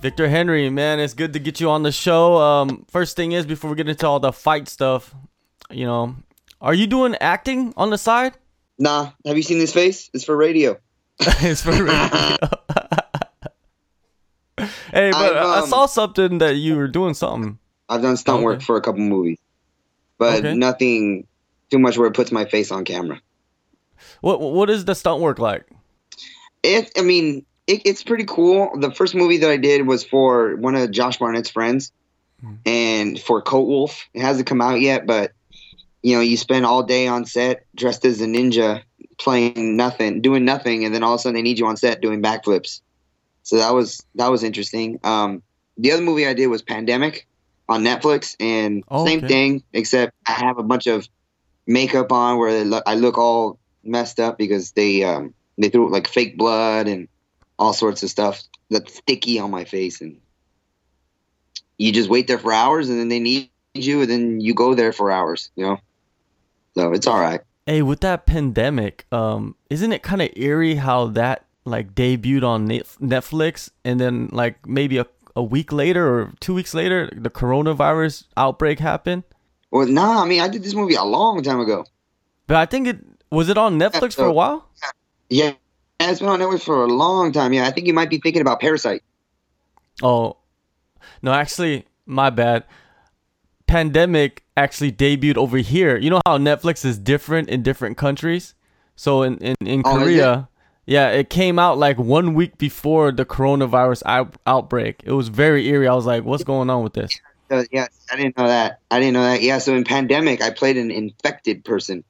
Victor Henry, man, it's good to get you on the show. Um, first thing is, before we get into all the fight stuff, you know, are you doing acting on the side? Nah. Have you seen this face? It's for radio. it's for radio. hey, but I've, I um, saw something that you were doing something. I've done stunt Okay. work for a couple movies, but Okay. nothing too much where it puts my face on camera. What What is the stunt work like? It, I mean, it, it's pretty cool. The first movie that I did was for one of Josh Barnett's friends, and for Coat Wolf. It hasn't come out yet, but you know, you spend all day on set dressed as a ninja, playing nothing, doing nothing, and then all of a sudden they need you on set doing backflips. So that was that was interesting. Um, the other movie I did was Pandemic on Netflix, and Oh, same okay. thing, except I have a bunch of makeup on where I look all messed up because they um, they threw like fake blood and all sorts of stuff that's sticky on my face, and you just wait there for hours, and then they need you, and then you go there for hours, you know. So it's all right. Hey, with that pandemic, um, isn't it kind of eerie how that like debuted on Netflix and then like maybe a, a week later or two weeks later, the coronavirus outbreak happened? Well, nah, I mean, I did this movie a long time ago. But I think it was it on Netflix for a while. Yeah, it's been on Netflix for a long time. Yeah, I think you might be thinking about Parasite. Oh, no, actually, my bad. Pandemic actually debuted over here. You know how Netflix is different in different countries? So in, in, in Oh, Korea, yeah, it came out like one week before the coronavirus out, outbreak. It was very eerie. I was like, what's going on with this? Uh, yes, I didn't know that. I didn't know that. Yeah, so in Pandemic, I played an infected person.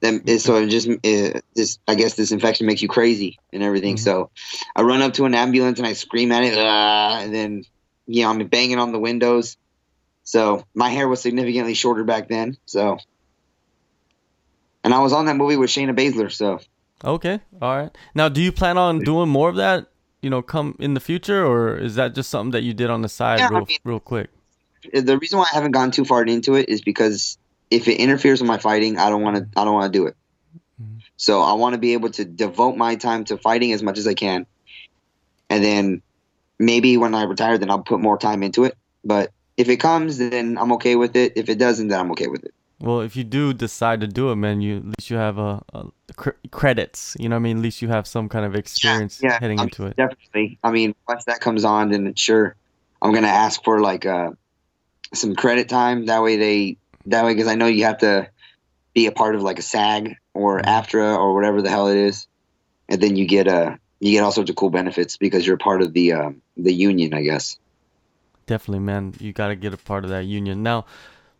Then so it just uh, this I guess this infection makes you crazy and everything. So I run up to an ambulance and I scream at it, "Ah," and then you know I'm banging on the windows. So my hair was significantly shorter back then. So and I was on that movie with Shayna Baszler. So Okay, all right. Now, do you plan on doing more of that? You know, come in the future, or is that just something that you did on the side, Yeah, I real, mean- real quick? the reason why I haven't gone too far into it is because if it interferes with my fighting, I don't want to. I don't want to do it. So I want to be able to devote my time to fighting as much as I can, and then maybe when I retire, then I'll put more time into it. But if it comes, then I'm okay with it. If it doesn't, then I'm okay with it. Well, if you do decide to do it, man, you at least you have a, a cr- credits. You know, what I mean, at least you have some kind of experience yeah, heading I mean, into it. Definitely. I mean, once that comes on, then sure, I'm gonna ask for like uh, some credit time. That way they, that way because I know you have to be a part of like a SAG or AFTRA or whatever the hell it is, and then you get uh, you get all sorts of cool benefits because you're part of the um, the union, I guess. Definitely, man. You got to get a part of that union. Now,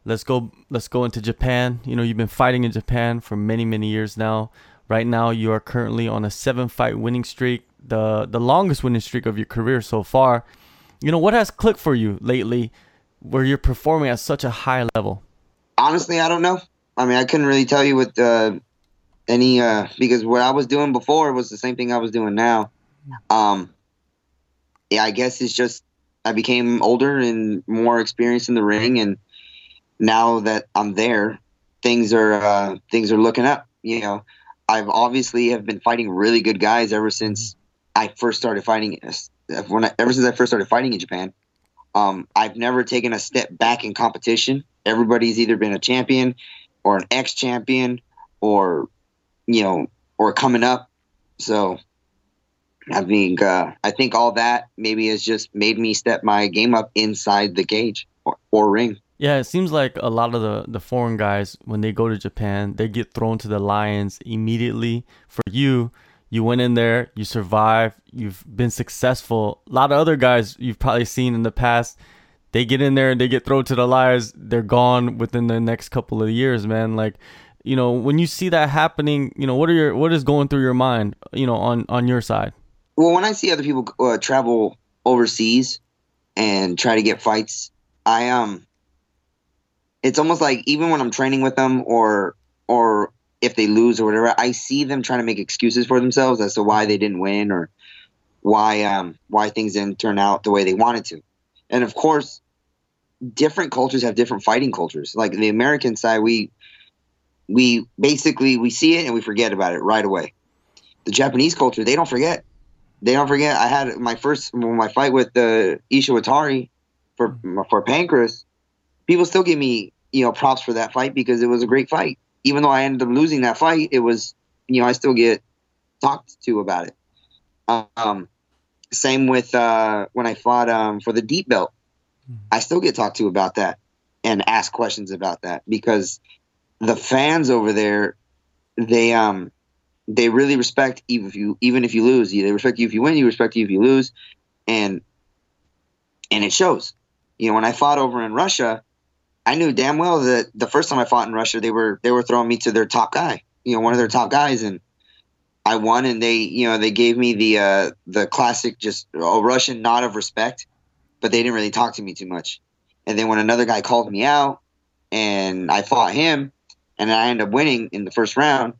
let's go. Let's go into Japan. You know, you've been fighting in Japan for many, many years now. Right now, you are currently on a seven-fight winning streak, the the longest winning streak of your career so far. You know, what has clicked for you lately, where you're performing at such a high level? Honestly, I don't know. I mean, I couldn't really tell you what uh, any uh, because what I was doing before was the same thing I was doing now. Um, yeah, I guess it's just I became older and more experienced in the ring, and now that I'm there, things are uh, things are looking up. You know, I've obviously have been fighting really good guys ever since I first started fighting. When I, ever since I first started fighting in Japan, um, I've never taken a step back in competition. Everybody's either been a champion or an ex champion or you know or coming up. So I think uh, I think all that maybe has just made me step my game up inside the cage or, or ring. Yeah, it seems like a lot of the, the foreign guys, when they go to Japan, they get thrown to the lions immediately. For you, you went in there, you survived, you've been successful. A lot of other guys you've probably seen in the past, they get in there and they get thrown to the liars, they're gone within the next couple of years, man. Like, you know, when you see that happening, you know, what are your what is going through your mind, you know, on on your side? Well, when I see other people uh, travel overseas and try to get fights, I um, it's almost like even when I'm training with them or or if they lose or whatever, I see them trying to make excuses for themselves as to why they didn't win or why um why things didn't turn out the way they wanted to. And of course, different cultures have different fighting cultures. Like the American side, we we basically we see it and we forget about it right away. The Japanese culture, they don't forget. they don't forget I had my first my fight with uh, Ishiwatari for for Pancrase. People still give me you know props for that fight because it was a great fight. Even though I ended up losing that fight, it was you know I still get talked to about it. Um, same with uh, when I fought um, for the deep belt. I still get talked to about that and ask questions about that because the fans over there, they um they really respect even if you even if you lose. They respect you if you win. You respect you if you lose, and and it shows. You know, when I fought over in Russia, I knew damn well that the first time I fought in Russia, they were they were throwing me to their top guy. You know, one of their top guys, and I won, and they you know they gave me the uh, the classic just a Russian nod of respect, but they didn't really talk to me too much. And then when another guy called me out, and I fought him, and I ended up winning in the first round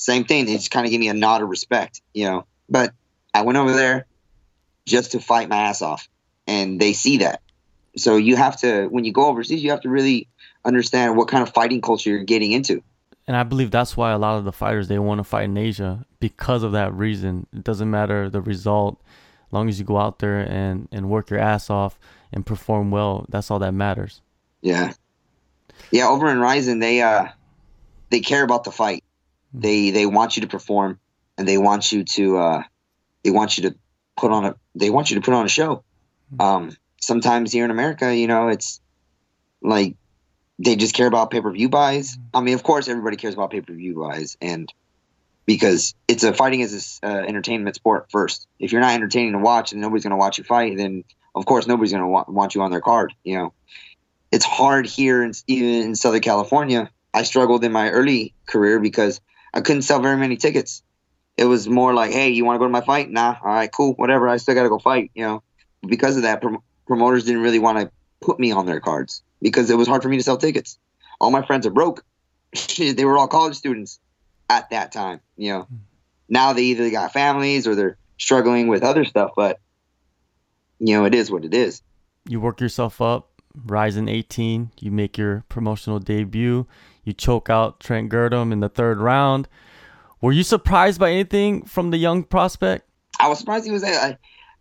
same thing. They just kind of gave me a nod of respect, you know. But I went over there just to fight my ass off, and they see that. So you have to, when you go overseas, you have to really understand what kind of fighting culture you're getting into. And I believe that's why a lot of the fighters they want to fight in Asia because of that reason. It doesn't matter the result, as long as you go out there and and work your ass off and perform well. That's all that matters. Yeah, yeah. Over in Rizin, they uh they care about the fight. They they want you to perform, and they want you to uh, they want you to put on a they want you to put on a show. Um, sometimes here in America, you know, it's like they just care about pay per view buys. I mean, of course, everybody cares about pay per view buys, and because it's a fighting is an uh, entertainment sport first. If you're not entertaining to watch, and nobody's going to watch you fight, then of course nobody's going to wa- want you on their card. You know, it's hard here, in, even in Southern California. I struggled in my early career because I couldn't sell very many tickets. It was more like, hey, you want to go to my fight? Nah, all right, cool, whatever. I still got to go fight, you know. Because of that, prom- promoters didn't really want to put me on their cards because it was hard for me to sell tickets. All my friends are broke. they were all college students at that time, you know. Hmm. Now they either got families or they're struggling with other stuff, but you know, it is what it is. You work yourself up, Rizin 18, you make your promotional debut. You choke out Trent Girdham in the third round. Were you surprised by anything from the young prospect? I was surprised he was there.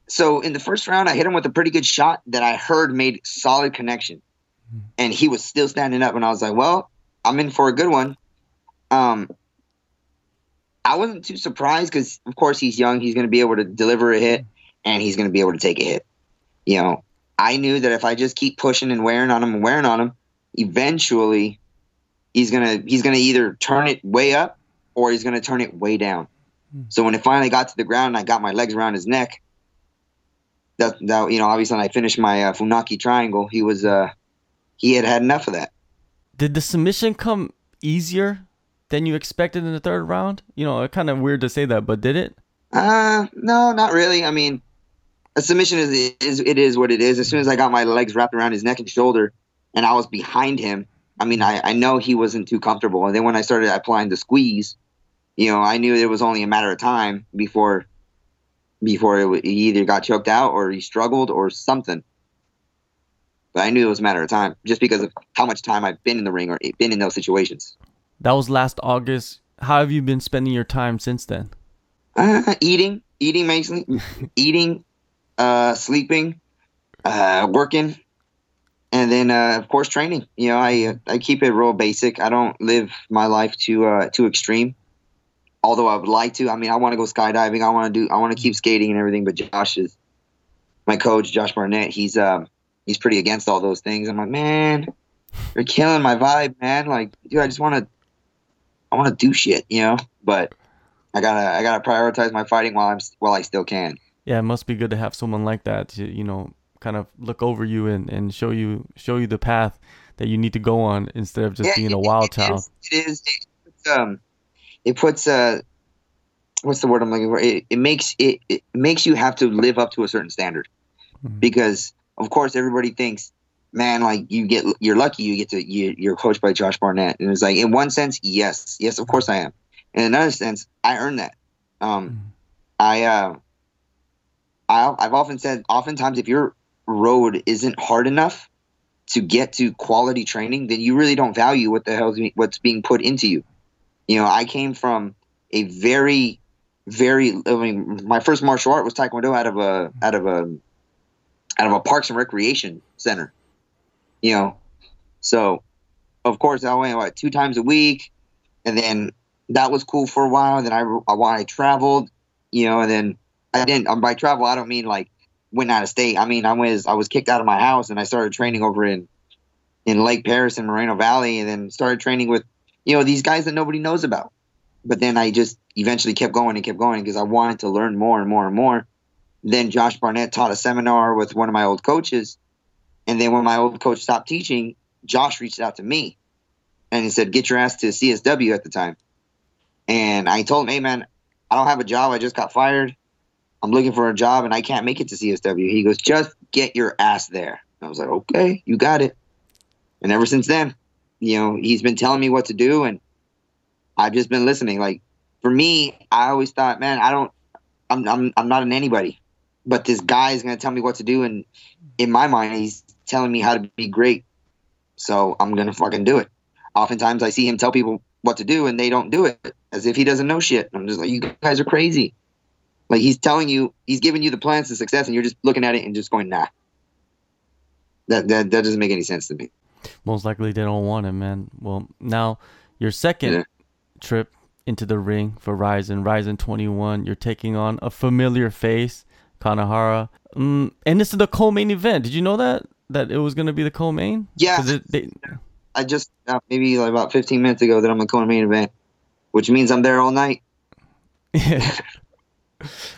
So in the first round, I hit him with a pretty good shot that I heard made solid connection, and he was still standing up. And I was like, "Well, I'm in for a good one." Um, I wasn't too surprised because, of course, he's young. He's going to be able to deliver a hit, and he's going to be able to take a hit. You know, I knew that if I just keep pushing and wearing on him and wearing on him, eventually he's gonna he's gonna either turn it way up or he's gonna turn it way down. Hmm. So when it finally got to the ground and I got my legs around his neck, that that you know obviously when I finished my uh, Funaki triangle, he was uh he had had enough of that. Did the submission come easier than you expected in the third round? You know, kind of weird to say that, but did it? Uh, no, not really. I mean, a submission is, is it is what it is. As soon as I got my legs wrapped around his neck and shoulder, and I was behind him, I mean, I, I know he wasn't too comfortable. And then when I started applying the squeeze, you know, I knew it was only a matter of time before before it, he either got choked out or he struggled or something. But I knew it was a matter of time just because of how much time I've been in the ring or been in those situations. That was last August. How have you been spending your time since then? Uh, eating, eating mainly, eating, uh, sleeping, uh, working, and then uh, of course training. You know, I I keep it real basic. I don't live my life too uh, too extreme. Although I would like to. I mean, I want to go skydiving. I want to do. I want to keep skating and everything. But Josh is my coach, Josh Barnett. He's um he's pretty against all those things. I'm like, man, you're killing my vibe, man. Like, dude, I just want to I want to do shit, you know. But I gotta I gotta prioritize my fighting while I'm while I still can. Yeah, it must be good to have someone like that to you know kind of look over you and, and show you show you the path that you need to go on instead of just yeah, being a wild it child. Is, it is. It, um, it puts a what's the word I'm looking for? It, it makes it, it makes you have to live up to a certain standard mm-hmm. because of course everybody thinks, man, like you get you're lucky you get to you, you're coached by Josh Barnett, and it's like in one sense, yes, yes, of course I am. In another sense, I earned that. Um, mm-hmm. I uh, I I've often said, oftentimes if you're road isn't hard enough to get to quality training, then you really don't value what the hell what's being put into you. You know, I came from a very, very. I mean, my first martial art was Taekwondo out of a out of a out of a Parks and Recreation center. You know, so of course I went what two times a week, and then that was cool for a while. Then I I, I traveled, you know, and then I didn't. Um, by travel, I don't mean like went out of state. I mean I was I was kicked out of my house and I started training over in in Lake Perris and Moreno Valley, and then started training with you know these guys that nobody knows about. But then I just eventually kept going and kept going because I wanted to learn more and more and more. Then Josh Barnett taught a seminar with one of my old coaches, and then when my old coach stopped teaching, Josh reached out to me, and he said, "Get your ass to CSW at the time." And I told him, "Hey man, I don't have a job. I just got fired. I'm looking for a job, and I can't make it to CSW." He goes, "Just get your ass there." I was like, "Okay, you got it." And ever since then, you know, he's been telling me what to do, and I've just been listening. Like for me, I always thought, man, I don't, I'm, I'm, I'm not an anybody, but this guy is gonna tell me what to do, and in my mind, he's telling me how to be great. So I'm gonna fucking do it. Oftentimes, I see him tell people what to do, and they don't do it, as if he doesn't know shit. I'm just like, you guys are crazy. Like he's telling you, he's giving you the plans to success, and you're just looking at it and just going, nah. That that that doesn't make any sense to me. Most likely they don't want him, man. Well, now your second yeah. trip into the ring for Rizin, Rizin 21, you're taking on a familiar face, Kanehara. Um, and this is the co-main event. Did you know that that it was going to be the co-main? Yeah. It, they, I just uh, maybe like about 15 minutes ago that I'm a co-main event, which means I'm there all night. Yeah.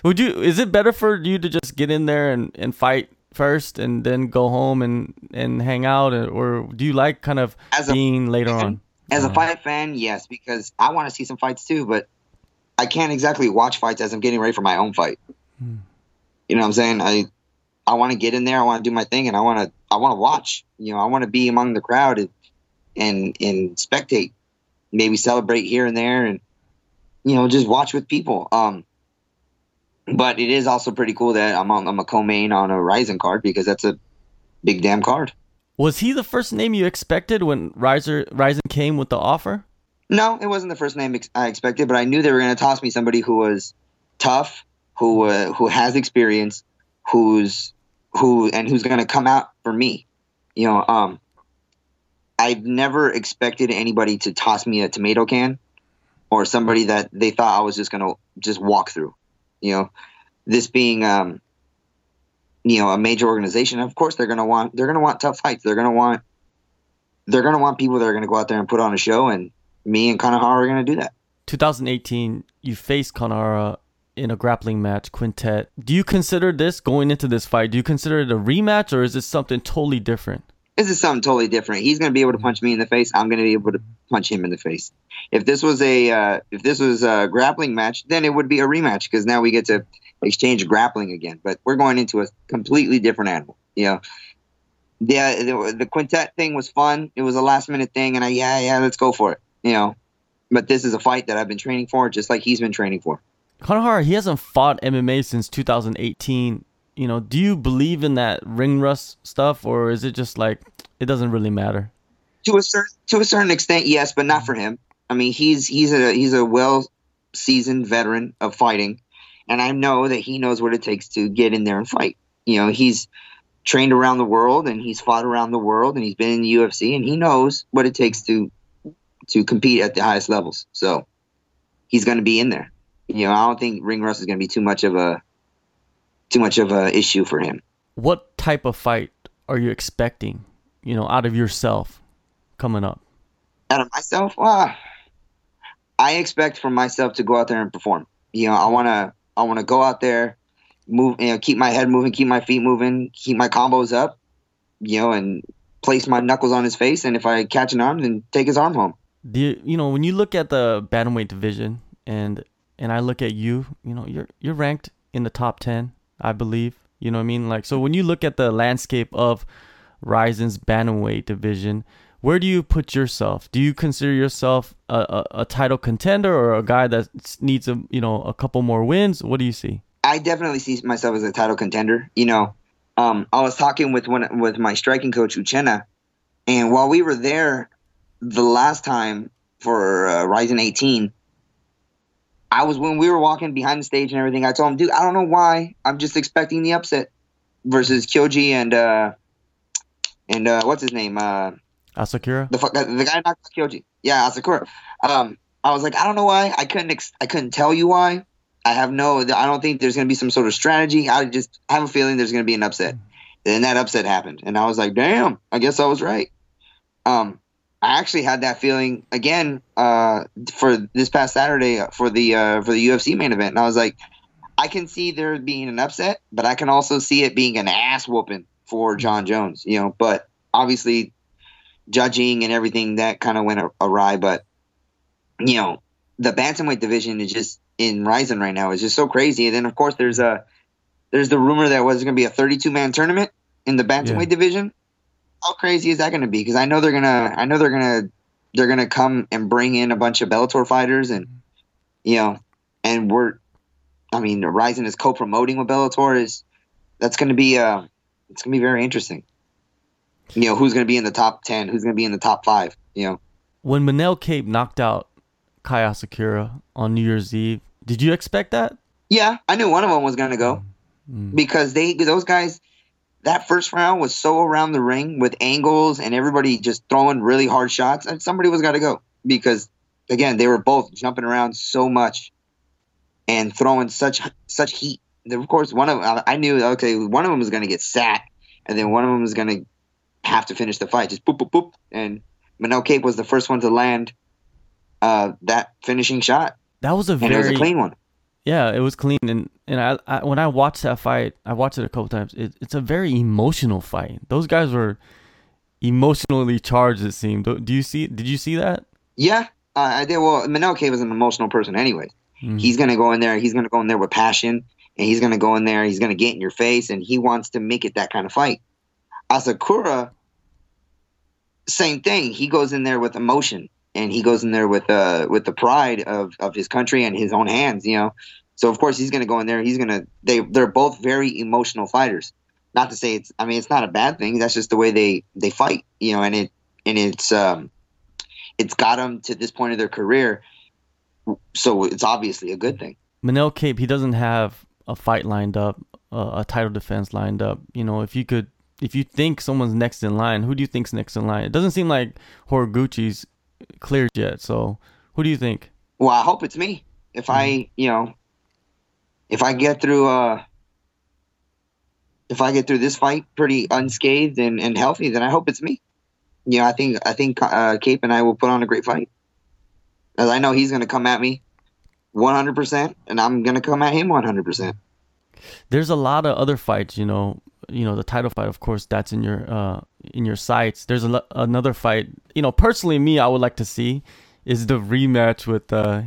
Would you? Is it better for you to just get in there and, and fight first and then go home and and hang out? Or do you like kind of as being a, later on? As a fight fan yes because i want to see some fights too but i can't exactly watch fights as i'm getting ready for my own fight. Hmm. you know what i'm saying? I i want to get in there i want to do my thing and i want to i want to watch. You know i want to be among the crowd and, and and spectate. Maybe celebrate here and there and you know just watch with people. Um but it is also pretty cool that I'm on, I'm a co-main on a Rizin card because that's a big damn card. Was he the first name you expected when Riser Rizin came with the offer? No, it wasn't the first name I expected, but I knew they were going to toss me somebody who was tough, who uh, who has experience, who's who and who's going to come out for me. You know, um, I've never expected anybody to toss me a tomato can or somebody that they thought I was just going to just walk through. You know, this being um, you know a major organization, of course they're gonna want they're gonna want tough fights. They're gonna want they're gonna want people that are gonna go out there and put on a show, and me and Kanehara are gonna do that. 2018, you faced Kanehara in a grappling match, quintet. Do you consider this going into this fight? Do you consider it a rematch, or is this something totally different? This is something totally different. He's going to be able to punch me in the face. I'm going to be able to punch him in the face. If this was a uh, if this was a grappling match, then it would be a rematch because now we get to exchange grappling again. But we're going into a completely different animal. You know, the, the quintet thing was fun. It was a last minute thing, and I yeah yeah let's go for it. You know, but this is a fight that I've been training for, just like he's been training for. Kanehara, he hasn't fought MMA since 2018 you know, do you believe in that ring rust stuff, or is it just like it doesn't really matter? To a certain to a certain extent, yes, but not for him. I mean, he's he's a he's a well seasoned veteran of fighting, and I know that he knows what it takes to get in there and fight. You know, he's trained around the world and he's fought around the world and he's been in the UFC and he knows what it takes to to compete at the highest levels. So he's going to be in there. You know, I don't think ring rust is going to be too much of a too much of a issue for him. What type of fight are you expecting? You know, out of yourself coming up. Out of myself, well, I expect from myself to go out there and perform. You know, I want to I want to go out there, move, you know, keep my head moving, keep my feet moving, keep my combos up, you know, and place my knuckles on his face. And if I catch an arm, then take his arm home. Do you, you know when you look at the bantamweight division and and I look at you, you know, you're you're ranked in the top ten I believe. You know what I mean? Like so when you look at the landscape of Rizin's bantamweight division, where do you put yourself? Do you consider yourself a, a, a, title contender or a guy that needs a you know a couple more wins? What do you see? I definitely see myself as a title contender. You know, um, I was talking with one with my striking coach Uchenna, and while we were there the last time for uh, Rizin 18, I was when we were walking behind the stage and everything. I told him, dude, I don't know why. I'm just expecting the upset versus Kyoji and uh and uh what's his name? Uh Asakura. the fuck the guy knocked Kyoji. Yeah, Asakura. Um, I was like, I don't know why. I couldn't. Ex- I couldn't tell you why. I have no. I don't think there's gonna be some sort of strategy. I just have a feeling there's gonna be an upset. And that upset happened, and I was like, damn. I guess I was right. Um, I actually had that feeling again uh, for this past Saturday for the uh, for the UFC main event, and I was like, I can see there being an upset, but I can also see it being an ass whooping for Jon Jones. You know, but obviously judging and everything that kind of went awry. But you know, the bantamweight division is just in Rizin right now is just so crazy. And then of course there's a there's the rumor that was going to be a 32 man tournament in the bantamweight Yeah. division. How crazy is that going to be? Because I know they're gonna I know they're gonna they're gonna come and bring in a bunch of Bellator fighters and you know and we're I mean Rizin is co-promoting with Bellator is that's going to be uh it's going to be very interesting. You know who's going to be in the top 10, who's going to be in the top 5, you know. When Manel Kape knocked out Kai Asakura on New Year's Eve, did you expect that? Yeah, I knew one of them was going to go Mm. because they those guys that first round was so around the ring with angles and everybody just throwing really hard shots and somebody was got to go because again they were both jumping around so much and throwing such such heat. Of course, one of I I knew okay one of them was going to get sat and then one of them was going to have to finish the fight just boop boop boop and Manel Kape was the first one to land uh, that finishing shot That was a and it was very a clean one. Yeah, it was clean and and I, I when I watched that fight, I watched it a couple times. It, it's a very emotional fight. Those guys were emotionally charged. It seemed. Do, do you see? Did you see that? Yeah, uh, I did. Well, Manel Kape is an emotional person anyway. Mhm. He's gonna go in there. He's gonna go in there with passion, and he's gonna go in there. He's gonna get in your face, and he wants to make it that kind of fight. Asakura, same thing. He goes in there with emotion, and he goes in there with uh with the pride of of his country and his own hands. You know, so of course he's gonna go in there. He's gonna. They they're both very emotional fighters. Not to say it's. I mean, it's not a bad thing. That's just the way they they fight. You know, and it and it's um it's got them to this point of their career. So it's obviously a good thing. Manel Kape, he doesn't have a fight lined up, uh, a title defense lined up. You know, if you could, if you think someone's next in line, who do you think's next in line? It doesn't seem like Horiguchi's cleared yet. So, who do you think? Well, I hope it's me. If I, you know, if I get through, uh, if I get through this fight pretty unscathed and, and healthy, then I hope it's me. You know, I think I think uh, Kape and I will put on a great fight. As I know he's going to come at me 100%, and I'm going to come at him 100%. There's a lot of other fights. You know, you know the title fight. Of course, that's in your uh in your sights. There's a, another fight. You know, personally, me, I would like to see is the rematch with uh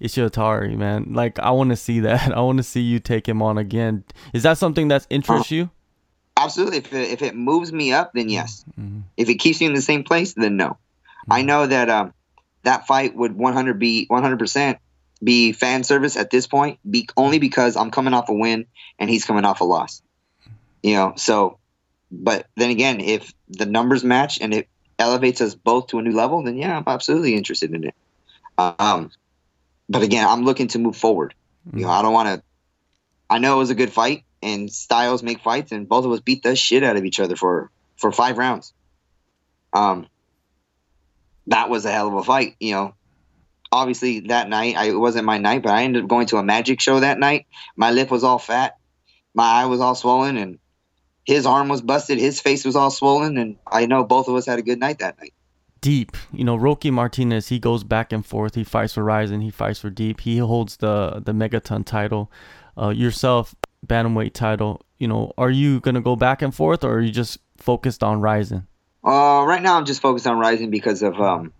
Ishiwatari. Man, like I want to see that. I want to see you take him on again. Is that something that interests you? Absolutely. If it, if it moves me up, then yes. Mhm. If it keeps you in the same place, then no. I know that um, that fight would 100 be 100% be fan service at this point, be only because I'm coming off a win and he's coming off a loss. You know, so. But then again, if the numbers match and it elevates us both to a new level, then yeah, I'm absolutely interested in it. Um, but again, I'm looking to move forward. You know, I don't want to. I know it was a good fight, and styles make fights, and both of us beat the shit out of each other for for five rounds. Um, that was a hell of a fight. You know, obviously that night I, it wasn't my night, but I ended up going to a magic show that night. My lip was all fat, my eye was all swollen, and his arm was busted. His face was all swollen, and I know both of us had a good night that night. Deep, you know, Roque Martinez, he goes back and forth. He fights for Rizin, he fights for Deep. He holds the the Megaton title. Uh, yourself, bantamweight title. You know, are you gonna go back and forth, or are you just focused on Rizin? Uh, right now I'm just focused on Rizin because of um,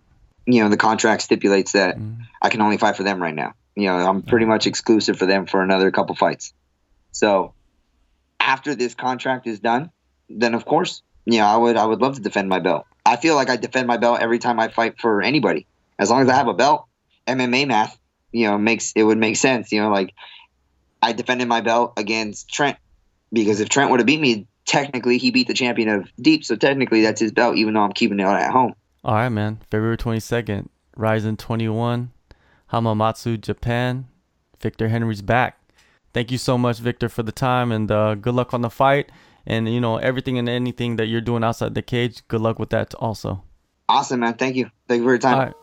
you know, the contract stipulates that Mm. I can only fight for them right now. You know, I'm pretty much exclusive for them for another couple fights. So after this contract is done, then of course, you know, I would I would love to defend my belt. I feel like I defend my belt every time I fight for anybody. As long as I have a belt, MMA math, you know, makes it would make sense. You know, like I defended my belt against Trent because if Trent would have beat me, technically he beat the champion of Deep, so technically that's his belt, even though I'm keeping it at home. All right, man. February twenty second, Rizin twenty one, Hamamatsu, Japan. Victor Henry's back. Thank you so much, Victor, for the time, and uh, good luck on the fight. And you know everything and anything that you're doing outside the cage. Good luck with that also. Awesome, man. Thank you. Thank you for your time.